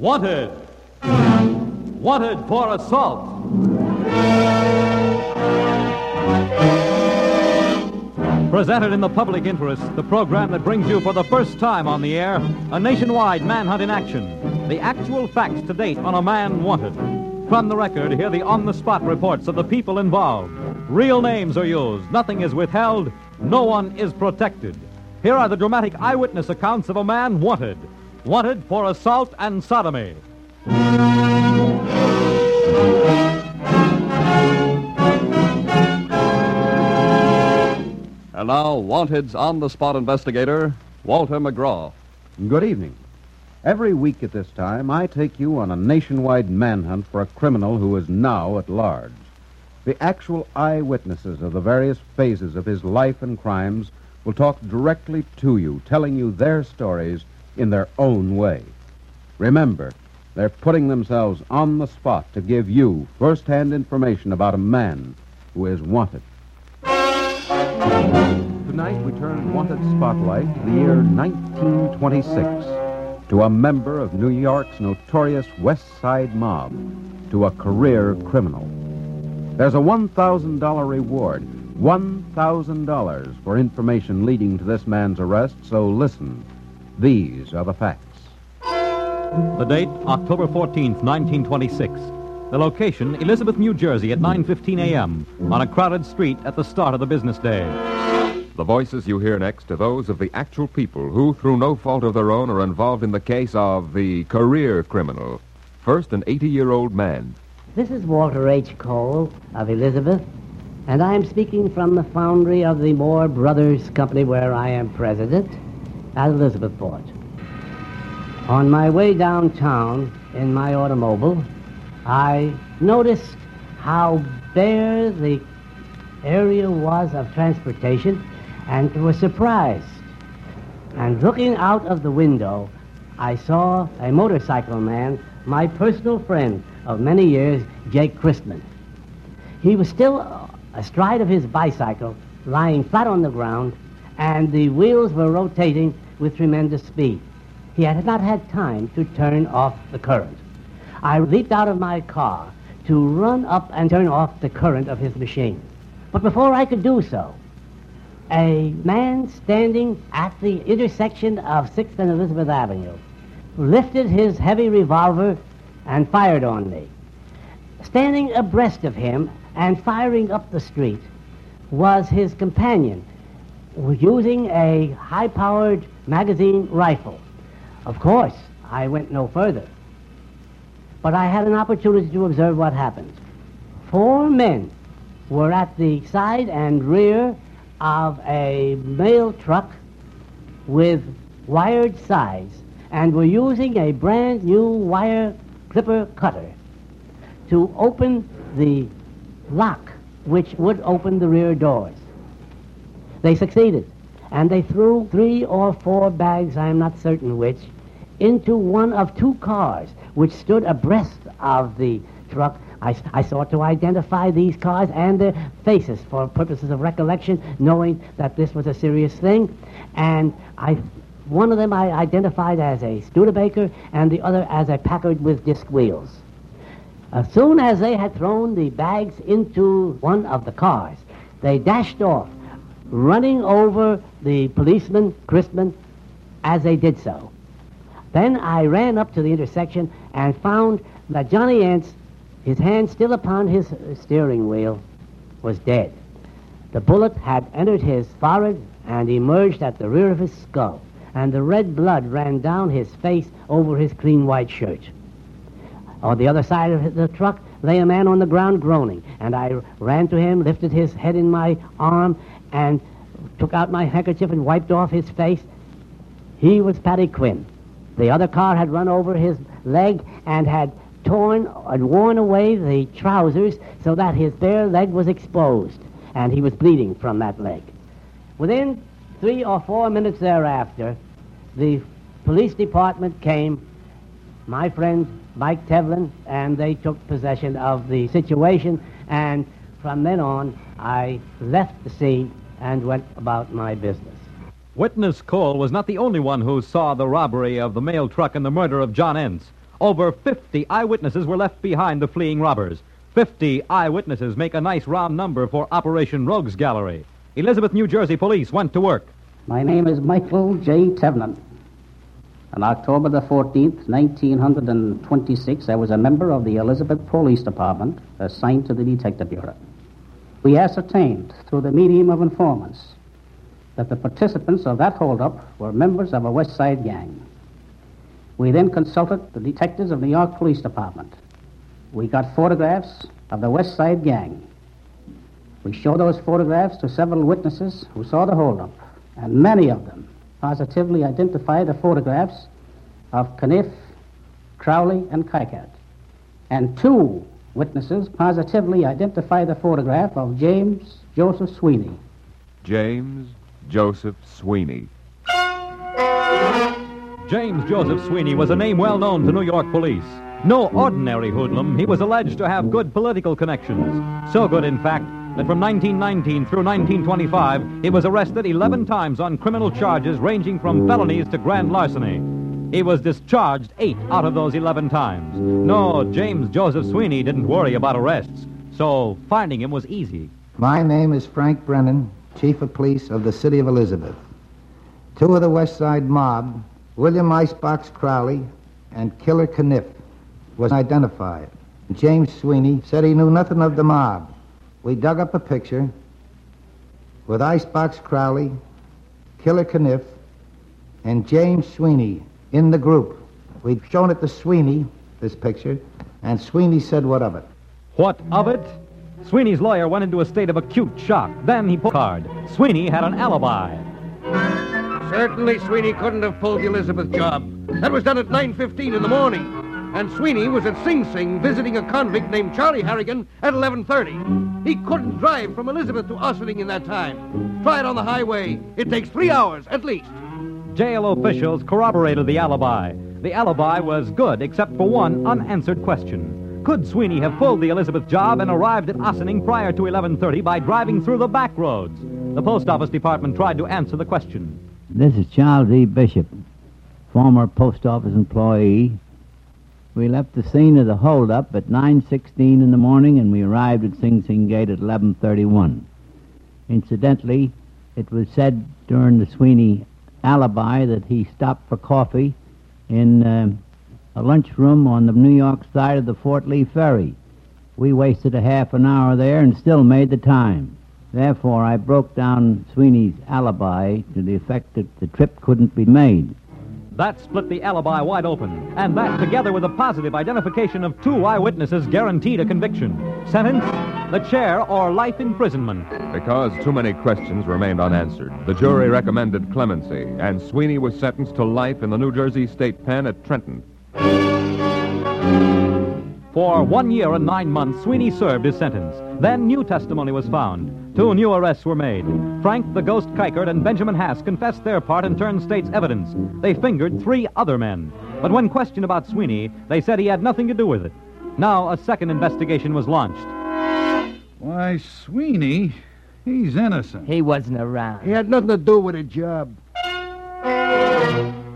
Wanted. Wanted for assault. Presented in the public interest, the program that brings you for the first time on the air a nationwide manhunt in action. The actual facts to date on a man wanted. From the record, hear the on the spot reports of the people involved. Real names are used, nothing is withheld, no one is protected. Here are the dramatic eyewitness accounts of a man wanted. Wanted for assault and sodomy. And now, Wanted's on the spot investigator, Walter McGraw. Good evening. Every week at this time, I take you on a nationwide manhunt for a criminal who is now at large. The actual eyewitnesses of the various phases of his life and crimes will talk directly to you, telling you their stories in their own way. Remember, they're putting themselves on the spot to give you first-hand information about a man who is wanted. Tonight we turn wanted spotlight to the year 1926, to a member of New York's notorious West Side mob, to a career criminal. There's a $1,000 reward, $1,000 for information leading to this man's arrest, so listen. These are the facts. The date, October 14th, 1926. The location, Elizabeth, New Jersey at 9:15 a.m. on a crowded street at the start of the business day. The voices you hear next are those of the actual people who, through no fault of their own, are involved in the case of the career criminal. First, an 80 year old man. This is Walter H. Cole of Elizabeth, and I am speaking from the foundry of the Moore Brothers Company, where I am president, at Elizabethport. On my way downtown in my automobile, I noticed how bare the area was of transportation and was surprised. And looking out of the window, I saw a motorcycle man, my personal friend of many years, Jake Christman. He was still astride of his bicycle, lying flat on the ground, and the wheels were rotating with tremendous speed. He had not had time to turn off the current. I leaped out of my car to run up and turn off the current of his machine. But before I could do so, a man standing at the intersection of 6th and Elizabeth Avenue lifted his heavy revolver and fired on me. Standing abreast of him and firing up the street was his companion using a high powered magazine rifle. Of course, I went no further. But I had an opportunity to observe what happened. Four men were at the side and rear of a mail truck with wired sides and were using a brand new wire clipper cutter to open the lock which would open the rear doors. They succeeded, and they threw three or four bags, I am not certain which, into one of two cars which stood abreast of the truck. I, I sought to identify these cars and their faces for purposes of recollection, knowing that this was a serious thing. And I, one of them I identified as a Studebaker and the other as a Packard with disc wheels. As soon as they had thrown the bags into one of the cars, they dashed off, running over the policeman, Christman, as they did so. Then I ran up to the intersection and found that Johnny Entz, his hand still upon his steering wheel, was dead. The bullet had entered his forehead and emerged at the rear of his skull, and the red blood ran down his face over his clean white shirt. On the other side of the truck lay a man on the ground groaning, and I ran to him, lifted his head in my arm, and took out my handkerchief and wiped off his face. He was Paddy Quinn. The other car had run over his leg and had torn and worn away the trousers so that his bare leg was exposed, and he was bleeding from that leg. Within three or four minutes thereafter, the police department came, my friend Mike Tevlin, and they took possession of the situation, and from then on, I left the scene and went about my business. Witness Cole was not the only one who saw the robbery of the mail truck and the murder of John Entz. Over 50 eyewitnesses were left behind the fleeing robbers. 50 eyewitnesses make a nice round number for Operation Rogues Gallery. Elizabeth, New Jersey police went to work. My name is Michael J. Tevnan. On October the 14th, 1926, I was a member of the Elizabeth Police Department assigned to the Detective Bureau. We ascertained through the medium of informants that the participants of that holdup were members of a West Side gang. We then consulted the detectives of the New York Police Department. We got photographs of the West Side gang. We showed those photographs to several witnesses who saw the holdup, and many of them positively identified the photographs of Kniff, Crowley, and Kikat. And two witnesses positively identify the photograph of James Joseph Sweeney. James Joseph Sweeney. James Joseph Sweeney was a name well known to New York police. No ordinary hoodlum, he was alleged to have good political connections. So good, in fact, that from 1919 through 1925, he was arrested 11 times on criminal charges ranging from felonies to grand larceny. He was discharged eight out of those 11 times. No, James Joseph Sweeney didn't worry about arrests, so finding him was easy. My name is Frank Brennan, Chief of Police of the City of Elizabeth. Two of the West Side mob, William Icebox Crowley and Killer Kniff, was identified. James Sweeney said he knew nothing of the mob. We dug up a picture with Icebox Crowley, Killer Kniff, and James Sweeney in the group. We'd shown it to Sweeney, this picture, and Sweeney said, What of it? What of it? Sweeney's lawyer went into a state of acute shock. Then he pulled card. Sweeney had an alibi. Certainly Sweeney couldn't have pulled the Elizabeth job. That was done at 9.15 in the morning. And Sweeney was at Sing Sing visiting a convict named Charlie Harrigan at 11.30. He couldn't drive from Elizabeth to Ossining in that time. Try it on the highway. It takes three hours at least. Jail officials corroborated the alibi. The alibi was good, except for one unanswered question. Could Sweeney have pulled the Elizabeth job and arrived at Ossining prior to 11.30 by driving through the back roads? The post office department tried to answer the question. This is Charles E. Bishop, former post office employee. We left the scene of the holdup at 9.16 in the morning and we arrived at Sing Sing Gate at 11.31. Incidentally, it was said during the Sweeney alibi that he stopped for coffee in uh, a lunchroom on the New York side of the Fort Lee Ferry. We wasted a half an hour there and still made the time. Therefore, I broke down Sweeney's alibi to the effect that the trip couldn't be made. That split the alibi wide open, and that, together with a positive identification of two eyewitnesses, guaranteed a conviction. Sentence? The chair or life imprisonment. Because too many questions remained unanswered, the jury recommended clemency, and Sweeney was sentenced to life in the New Jersey State Pen at Trenton. For one year and nine months, Sweeney served his sentence. Then new testimony was found. Two new arrests were made. Frank the Ghost Kikert and Benjamin Hass confessed their part and turned state's evidence. They fingered three other men. But when questioned about Sweeney, they said he had nothing to do with it. Now a second investigation was launched. Why, Sweeney, he's innocent. He wasn't around. He had nothing to do with the job.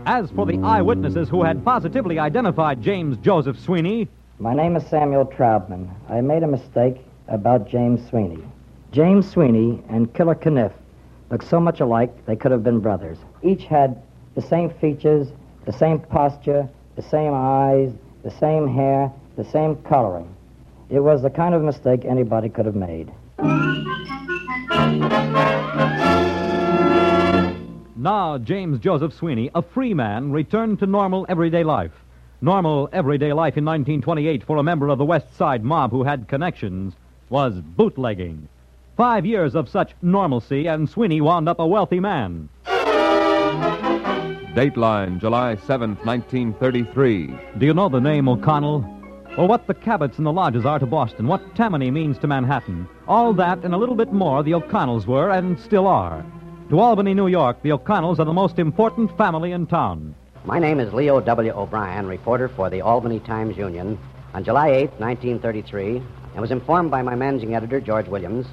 As for the eyewitnesses who had positively identified James Joseph Sweeney, My name is Samuel Troutman. I made a mistake about James Sweeney. James Sweeney and Killer Kniff looked so much alike they could have been brothers. Each had the same features, the same posture, the same eyes, the same hair, the same coloring. It was the kind of mistake anybody could have made. now James Joseph Sweeney, a free man, returned to normal everyday life. Normal everyday life in 1928 for a member of the West Side mob who had connections was bootlegging. Five years of such normalcy, and Sweeney wound up a wealthy man. Dateline, July 7th, 1933. Do you know the name O'Connell? Or what the Cabots and the Lodges are to Boston, what Tammany means to Manhattan. All that and a little bit more the O'Connells were and still are. To Albany, New York, the O'Connells are the most important family in town. My name is Leo W. O'Brien, reporter for the Albany Times Union. On July 8, 1933, I was informed by my managing editor, George Williams,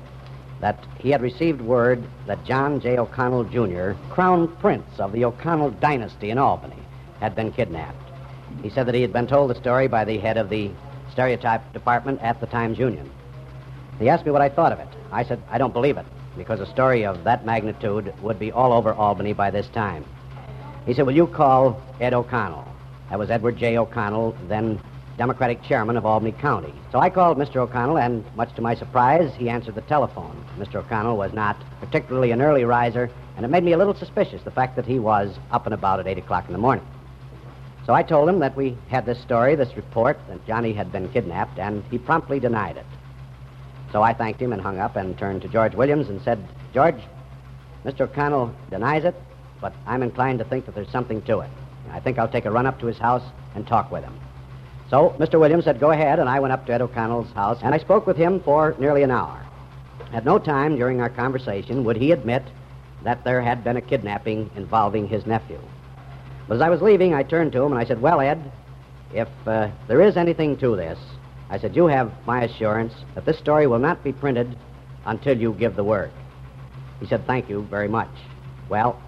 that he had received word that John J. O'Connell, Jr., crown prince of the O'Connell dynasty in Albany, had been kidnapped. He said that he had been told the story by the head of the stereotype department at the Times Union. He asked me what I thought of it. I said, I don't believe it, because a story of that magnitude would be all over Albany by this time. He said, Will you call Ed O'Connell? That was Edward J. O'Connell, then Democratic chairman of Albany County. So I called Mr. O'Connell, and much to my surprise, he answered the telephone. Mr. O'Connell was not particularly an early riser, and it made me a little suspicious, the fact that he was up and about at 8 o'clock in the morning. So I told him that we had this story, this report, that Johnny had been kidnapped, and he promptly denied it. So I thanked him and hung up and turned to George Williams and said, George, Mr. O'Connell denies it, but I'm inclined to think that there's something to it. I think I'll take a run up to his house and talk with him. So Mr. Williams said, Go ahead, and I went up to Ed O'Connell's house, and I spoke with him for nearly an hour. At no time during our conversation would he admit that there had been a kidnapping involving his nephew. But as I was leaving, I turned to him and I said, Well, Ed, if uh, there is anything to this, I said, You have my assurance that this story will not be printed until you give the word. He said, Thank you very much. Well,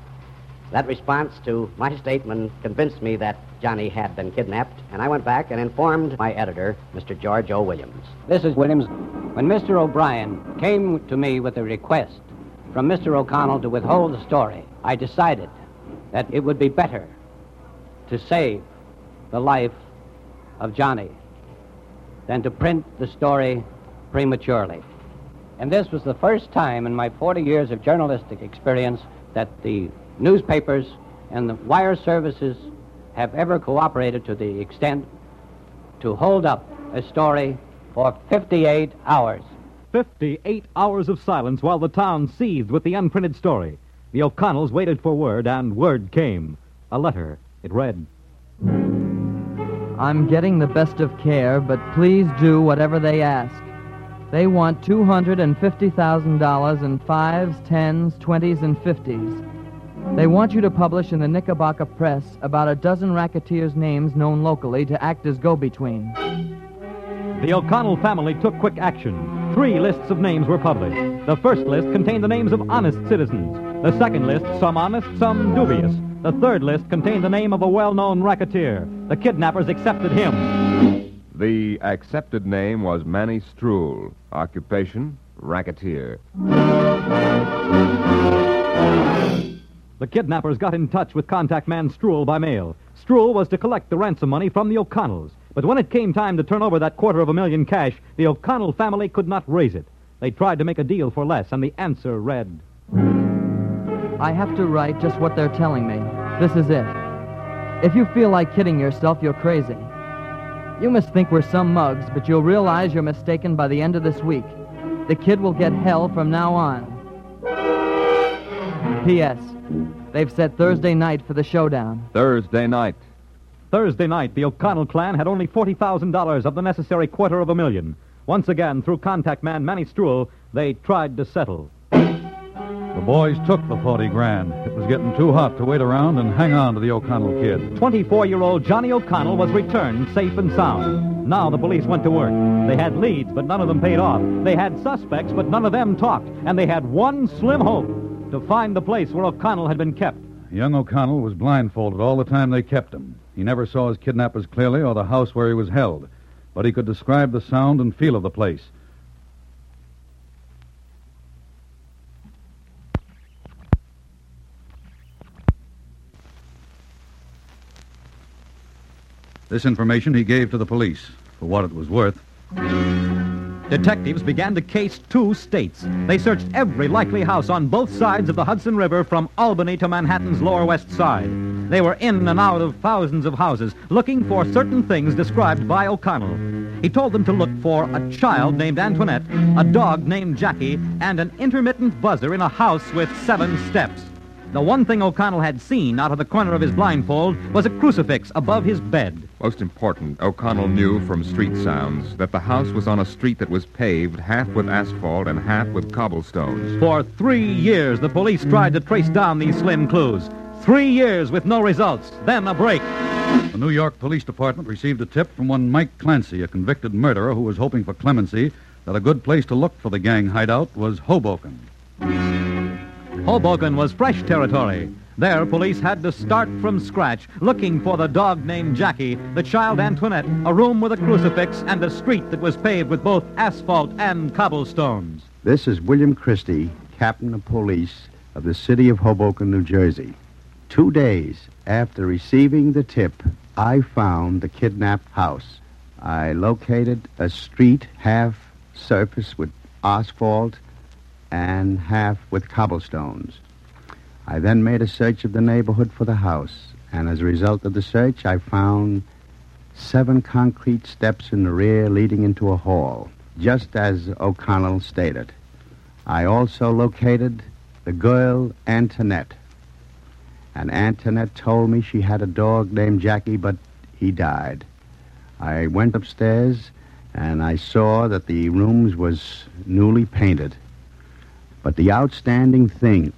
that response to my statement convinced me that Johnny had been kidnapped, and I went back and informed my editor, Mr. George O. Williams. This is Williams. When Mr. O'Brien came to me with a request from Mr. O'Connell to withhold the story, I decided that it would be better to save the life of Johnny than to print the story prematurely. And this was the first time in my 40 years of journalistic experience that the newspapers and the wire services have ever cooperated to the extent to hold up a story for 58 hours. 58 hours of silence while the town seethed with the unprinted story. The O'Connells waited for word, and word came. A letter. It read I'm getting the best of care, but please do whatever they ask. They want $250,000 in fives, tens, twenties, and fifties. They want you to publish in the Knickerbocker Press about a dozen racketeers' names known locally to act as go between. The O'Connell family took quick action. Three lists of names were published. The first list contained the names of honest citizens. The second list, some honest, some dubious. The third list contained the name of a well known racketeer. The kidnappers accepted him. The accepted name was Manny Strewl. Occupation, racketeer. The kidnappers got in touch with contact man Strewl by mail. Strewl was to collect the ransom money from the O'Connells. But when it came time to turn over that quarter of a million cash, the O'Connell family could not raise it. They tried to make a deal for less, and the answer read I have to write just what they're telling me. This is it. If you feel like kidding yourself, you're crazy. You must think we're some mugs, but you'll realize you're mistaken by the end of this week. The kid will get hell from now on. P.S. They've set Thursday night for the showdown. Thursday night. Thursday night, the O'Connell clan had only $40,000 of the necessary quarter of a million. Once again, through contact man Manny Strewl, they tried to settle. The boys took the 40 grand. It was getting too hot to wait around and hang on to the O'Connell kid. 24 year old Johnny O'Connell was returned safe and sound. Now the police went to work. They had leads, but none of them paid off. They had suspects, but none of them talked. And they had one slim hope to find the place where O'Connell had been kept. Young O'Connell was blindfolded all the time they kept him. He never saw his kidnappers clearly or the house where he was held, but he could describe the sound and feel of the place. This information he gave to the police, for what it was worth. Detectives began to case two states. They searched every likely house on both sides of the Hudson River from Albany to Manhattan's Lower West Side. They were in and out of thousands of houses looking for certain things described by O'Connell. He told them to look for a child named Antoinette, a dog named Jackie, and an intermittent buzzer in a house with seven steps. The one thing O'Connell had seen out of the corner of his blindfold was a crucifix above his bed. Most important, O'Connell knew from street sounds that the house was on a street that was paved half with asphalt and half with cobblestones. For three years, the police tried to trace down these slim clues. Three years with no results. Then a break. The New York Police Department received a tip from one Mike Clancy, a convicted murderer who was hoping for clemency, that a good place to look for the gang hideout was Hoboken. Hoboken was fresh territory. There, police had to start from scratch, looking for the dog named Jackie, the child Antoinette, a room with a crucifix, and a street that was paved with both asphalt and cobblestones. This is William Christie, captain of police of the city of Hoboken, New Jersey. Two days after receiving the tip, I found the kidnapped house. I located a street half surface with asphalt and half with cobblestones. I then made a search of the neighborhood for the house, and as a result of the search, I found seven concrete steps in the rear leading into a hall, just as O'Connell stated. I also located the girl Antoinette. And Antoinette told me she had a dog named Jackie, but he died. I went upstairs and I saw that the rooms was newly painted. But the outstanding thing,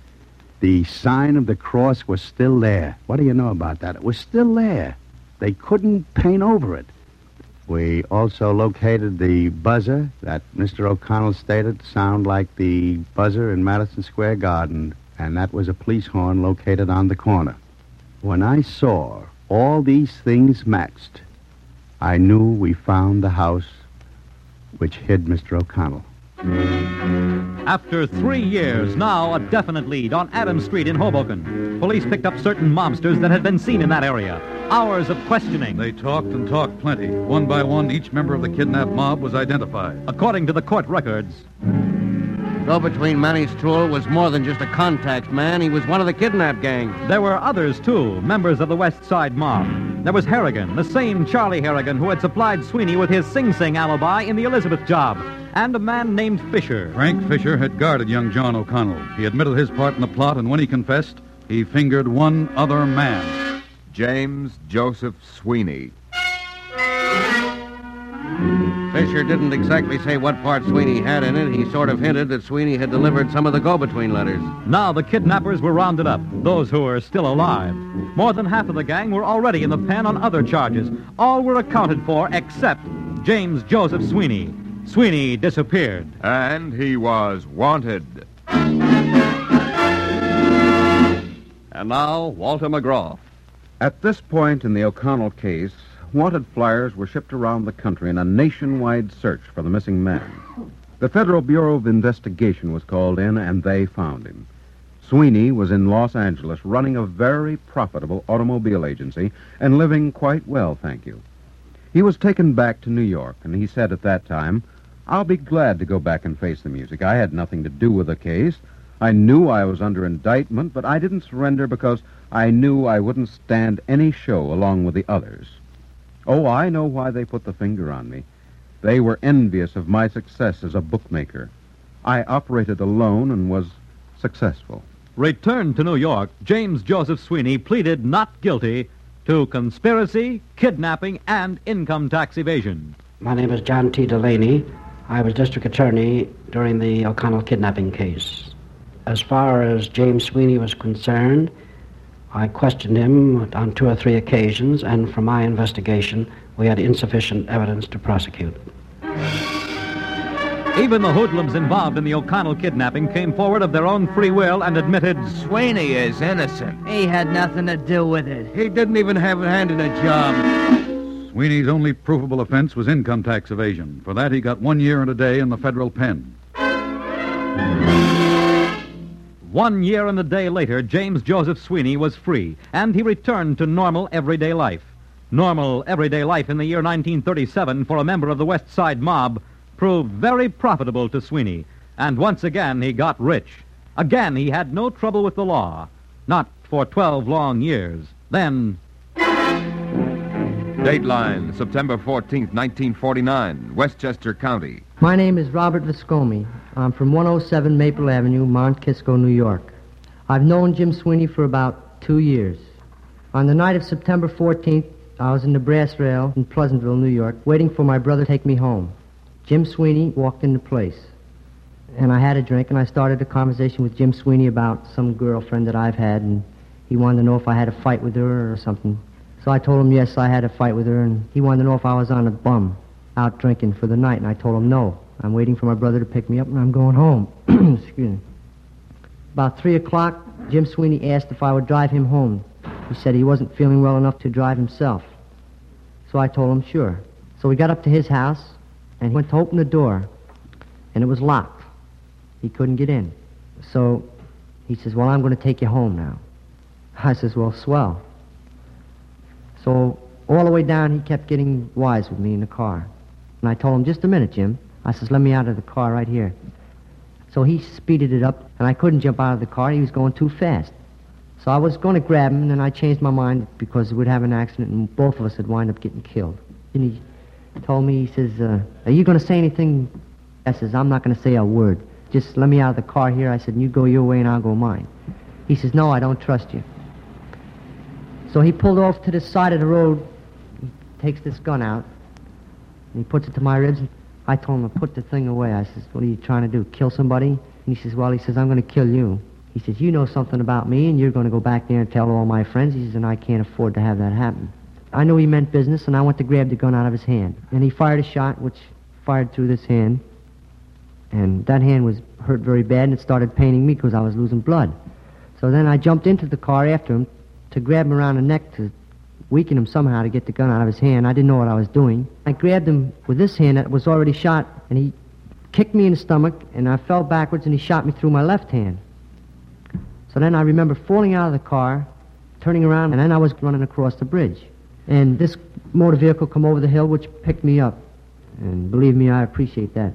the sign of the cross was still there. What do you know about that? It was still there. They couldn't paint over it. We also located the buzzer that Mr. O'Connell stated sound like the buzzer in Madison Square Garden, and that was a police horn located on the corner. When I saw all these things matched, I knew we found the house which hid Mr. O'Connell. After three years, now a definite lead on Adams Street in Hoboken. Police picked up certain mobsters that had been seen in that area. Hours of questioning. They talked and talked plenty. One by one, each member of the kidnapped mob was identified. According to the court records, Go between Manny Strewl was more than just a contact man. He was one of the kidnap gang. There were others, too, members of the West Side mob. There was Harrigan, the same Charlie Harrigan who had supplied Sweeney with his Sing Sing alibi in the Elizabeth job, and a man named Fisher. Frank Fisher had guarded young John O'Connell. He admitted his part in the plot, and when he confessed, he fingered one other man. James Joseph Sweeney. Fisher didn't exactly say what part Sweeney had in it. He sort of hinted that Sweeney had delivered some of the go-between letters. Now the kidnappers were rounded up, those who were still alive. More than half of the gang were already in the pen on other charges. All were accounted for except James Joseph Sweeney. Sweeney disappeared. And he was wanted. And now, Walter McGraw. At this point in the O'Connell case, wanted flyers were shipped around the country in a nationwide search for the missing man. The Federal Bureau of Investigation was called in, and they found him. Sweeney was in Los Angeles running a very profitable automobile agency and living quite well, thank you. He was taken back to New York, and he said at that time, I'll be glad to go back and face the music. I had nothing to do with the case. I knew I was under indictment, but I didn't surrender because I knew I wouldn't stand any show along with the others. Oh, I know why they put the finger on me. They were envious of my success as a bookmaker. I operated alone and was successful. Returned to New York, James Joseph Sweeney pleaded not guilty to conspiracy, kidnapping, and income tax evasion. My name is John T. Delaney. I was district attorney during the O'Connell kidnapping case. As far as James Sweeney was concerned, I questioned him on two or three occasions, and from my investigation, we had insufficient evidence to prosecute. Even the hoodlums involved in the O'Connell kidnapping came forward of their own free will and admitted Sweeney is innocent. He had nothing to do with it. He didn't even have a hand in the job. Sweeney's only provable offense was income tax evasion. For that, he got one year and a day in the federal pen. One year and a day later, James Joseph Sweeney was free, and he returned to normal everyday life. Normal everyday life in the year 1937 for a member of the West Side mob proved very profitable to Sweeney, and once again he got rich. Again, he had no trouble with the law. Not for 12 long years. Then, Dateline, September 14th, 1949, Westchester County. My name is Robert Viscomi. I'm from 107 Maple Avenue, Mount Kisco, New York. I've known Jim Sweeney for about two years. On the night of September 14th, I was in the brass rail in Pleasantville, New York, waiting for my brother to take me home. Jim Sweeney walked into the place. And I had a drink, and I started a conversation with Jim Sweeney about some girlfriend that I've had, and he wanted to know if I had a fight with her or something. So I told him yes, I had a fight with her, and he wanted to know if I was on a bum out drinking for the night, and I told him no. I'm waiting for my brother to pick me up, and I'm going home. Excuse me. About 3 o'clock, Jim Sweeney asked if I would drive him home. He said he wasn't feeling well enough to drive himself. So I told him sure. So we got up to his house, and he went to open the door, and it was locked. He couldn't get in. So he says, Well, I'm going to take you home now. I says, Well, swell. So all the way down, he kept getting wise with me in the car. And I told him, Just a minute, Jim. I says, Let me out of the car right here. So he speeded it up, and I couldn't jump out of the car. He was going too fast. So I was going to grab him, and then I changed my mind because we'd have an accident, and both of us would wind up getting killed. And he told me, he says, uh, Are you going to say anything? I says, I'm not going to say a word. Just let me out of the car here. I said, You go your way, and I'll go mine. He says, No, I don't trust you. So he pulled off to the side of the road, he takes this gun out, and he puts it to my ribs. I told him to put the thing away. I says, What are you trying to do? Kill somebody? And he says, Well, he says, I'm going to kill you. He says, You know something about me, and you're going to go back there and tell all my friends. He says, And I can't afford to have that happen. I knew he meant business, and I went to grab the gun out of his hand. And he fired a shot, which fired through this hand. And that hand was hurt very bad, and it started paining me because I was losing blood. So then I jumped into the car after him to grab him around the neck to weaken him somehow to get the gun out of his hand. I didn't know what I was doing. I grabbed him with this hand that was already shot, and he kicked me in the stomach, and I fell backwards, and he shot me through my left hand. So then I remember falling out of the car, turning around, and then I was running across the bridge. And this motor vehicle come over the hill, which picked me up. And believe me, I appreciate that.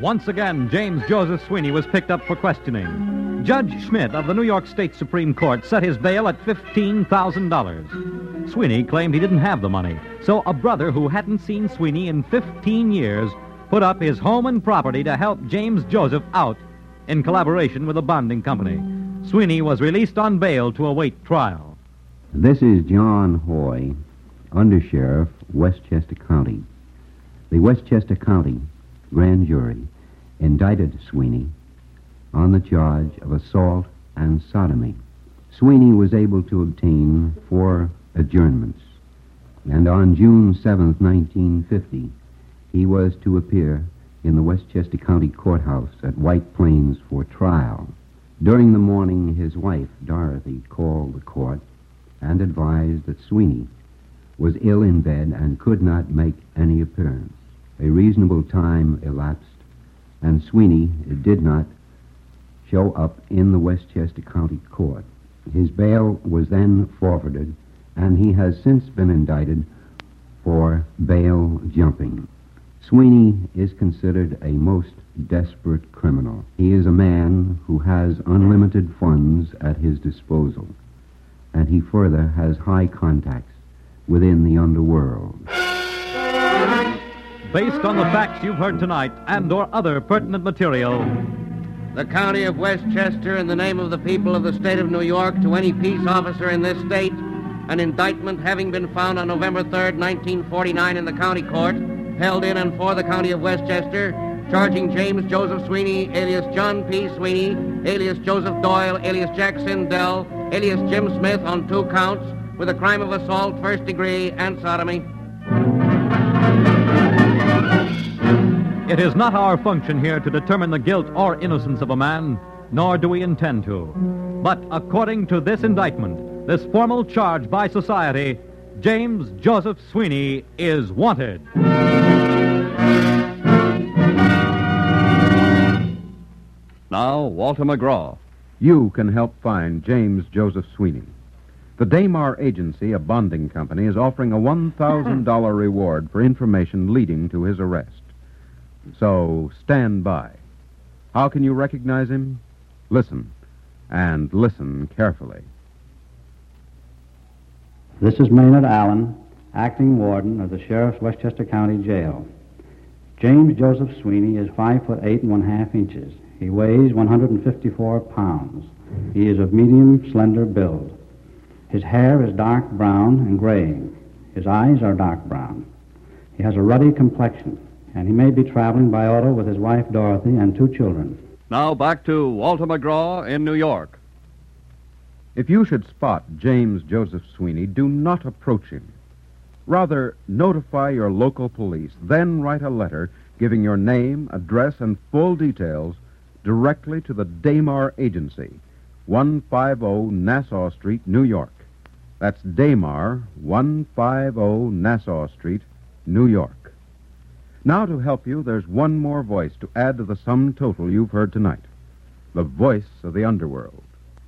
Once again, James Joseph Sweeney was picked up for questioning. Judge Schmidt of the New York State Supreme Court set his bail at $15,000. Sweeney claimed he didn't have the money, so a brother who hadn't seen Sweeney in 15 years put up his home and property to help James Joseph out in collaboration with a bonding company. Sweeney was released on bail to await trial. This is John Hoy, Undersheriff, Westchester County. The Westchester County grand jury indicted Sweeney on the charge of assault and sodomy. Sweeney was able to obtain four adjournments, and on June 7, 1950, he was to appear in the Westchester County Courthouse at White Plains for trial. During the morning, his wife, Dorothy, called the court and advised that Sweeney was ill in bed and could not make any appearance. A reasonable time elapsed, and Sweeney did not show up in the Westchester County Court. His bail was then forfeited, and he has since been indicted for bail jumping. Sweeney is considered a most desperate criminal. He is a man who has unlimited funds at his disposal, and he further has high contacts within the underworld. Based on the facts you've heard tonight and or other pertinent material, The county of Westchester, in the name of the people of the state of New York, to any peace officer in this state, an indictment having been found on November 3rd, 1949, in the county court, held in and for the county of Westchester, charging James Joseph Sweeney, alias John P. Sweeney, alias Joseph Doyle, alias Jack Sindell, alias Jim Smith, on two counts with a crime of assault, first degree, and sodomy. It is not our function here to determine the guilt or innocence of a man, nor do we intend to. But according to this indictment, this formal charge by society, James Joseph Sweeney is wanted. Now, Walter McGraw. You can help find James Joseph Sweeney. The Damar Agency, a bonding company, is offering a $1,000 reward for information leading to his arrest. So stand by. How can you recognize him? Listen, and listen carefully. This is Maynard Allen, acting warden of the Sheriff's Westchester County Jail. James Joseph Sweeney is five foot eight and one half inches. He weighs 154 pounds. He is of medium, slender build. His hair is dark brown and graying. His eyes are dark brown. He has a ruddy complexion, and he may be traveling by auto with his wife Dorothy and two children. Now back to Walter McGraw in New York. If you should spot James Joseph Sweeney, do not approach him. Rather, notify your local police, then write a letter giving your name, address, and full details directly to the Damar Agency, 150 Nassau Street, New York. That's Damar, 150 Nassau Street, New York. Now, to help you, there's one more voice to add to the sum total you've heard tonight the voice of the underworld.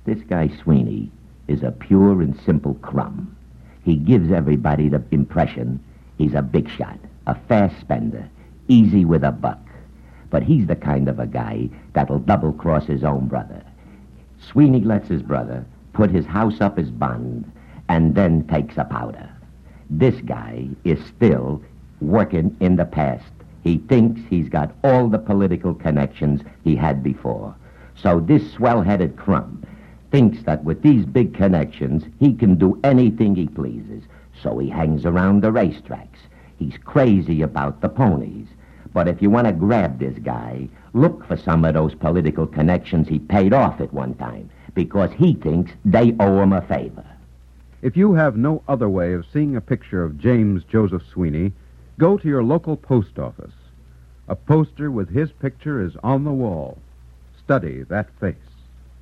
This guy Sweeney is a pure and simple crumb. He gives everybody the impression he's a big shot, a fast spender, easy with a buck. But he's the kind of a guy that'll double cross his own brother. Sweeney lets his brother put his house up as bond and then takes a powder. This guy is still working in the past. He thinks he's got all the political connections he had before. So this swell-headed crumb thinks that with these big connections, he can do anything he pleases. So he hangs around the racetracks. He's crazy about the ponies. But if you want to grab this guy, look for some of those political connections he paid off at one time, because he thinks they owe him a favor. If you have no other way of seeing a picture of James Joseph Sweeney, go to your local post office. A poster with his picture is on the wall. Study that face.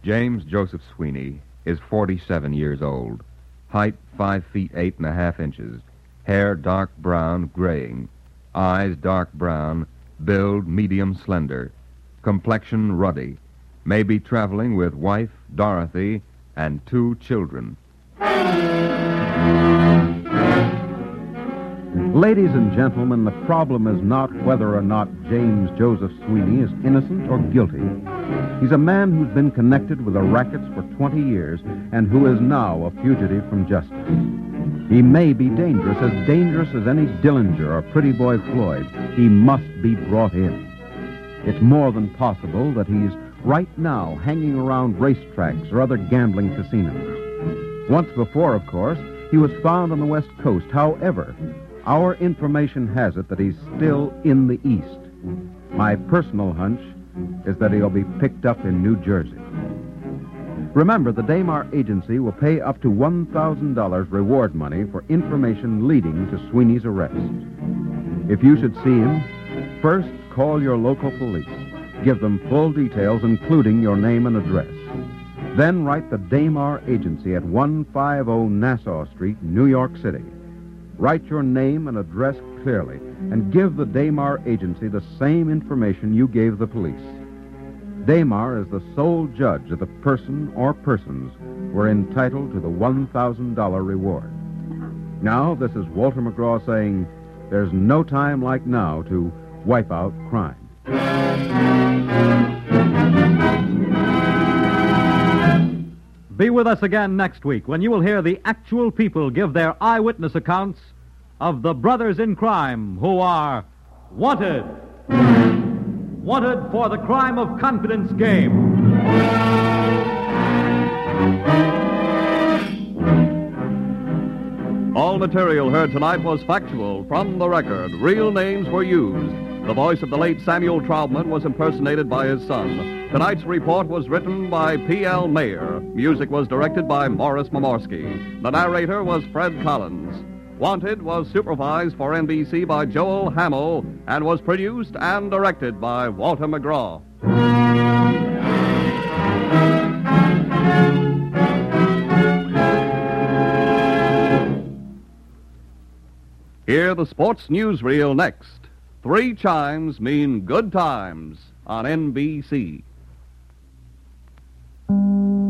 James Joseph Sweeney is 47 years old. Height 5 feet 8 and a half inches. Hair dark brown, graying. Eyes dark brown. Build medium slender. Complexion ruddy. May be traveling with wife, Dorothy, and two children. Ladies and gentlemen, the problem is not whether or not James Joseph Sweeney is innocent or guilty. He's a man who's been connected with the rackets for 20 years and who is now a fugitive from justice. He may be dangerous, as dangerous as any Dillinger or Pretty Boy Floyd. He must be brought in. It's more than possible that he's right now hanging around racetracks or other gambling casinos. Once before, of course, he was found on the West Coast. However, our information has it that he's still in the East. My personal hunch is that he'll be picked up in New Jersey. Remember, the Damar Agency will pay up to $1,000 reward money for information leading to Sweeney's arrest. If you should see him, first call your local police. Give them full details, including your name and address. Then write the Damar Agency at 150 Nassau Street, New York City. Write your name and address clearly and give the Damar Agency the same information you gave the police. Damar is the sole judge of the person or persons who are entitled to the $1,000 reward. Now, this is Walter McGraw saying there's no time like now to wipe out crime. Be with us again next week when you will hear the actual people give their eyewitness accounts of the brothers in crime who are wanted. Wanted for the crime of confidence game. All material heard tonight was factual from the record. Real names were used. The voice of the late Samuel Troutman was impersonated by his son. Tonight's report was written by P.L. Mayer. Music was directed by Morris Mamorsky. The narrator was Fred Collins. Wanted was supervised for NBC by Joel Hamill and was produced and directed by Walter McGraw. Hear the sports newsreel next. Three chimes mean good times on NBC. Thank you.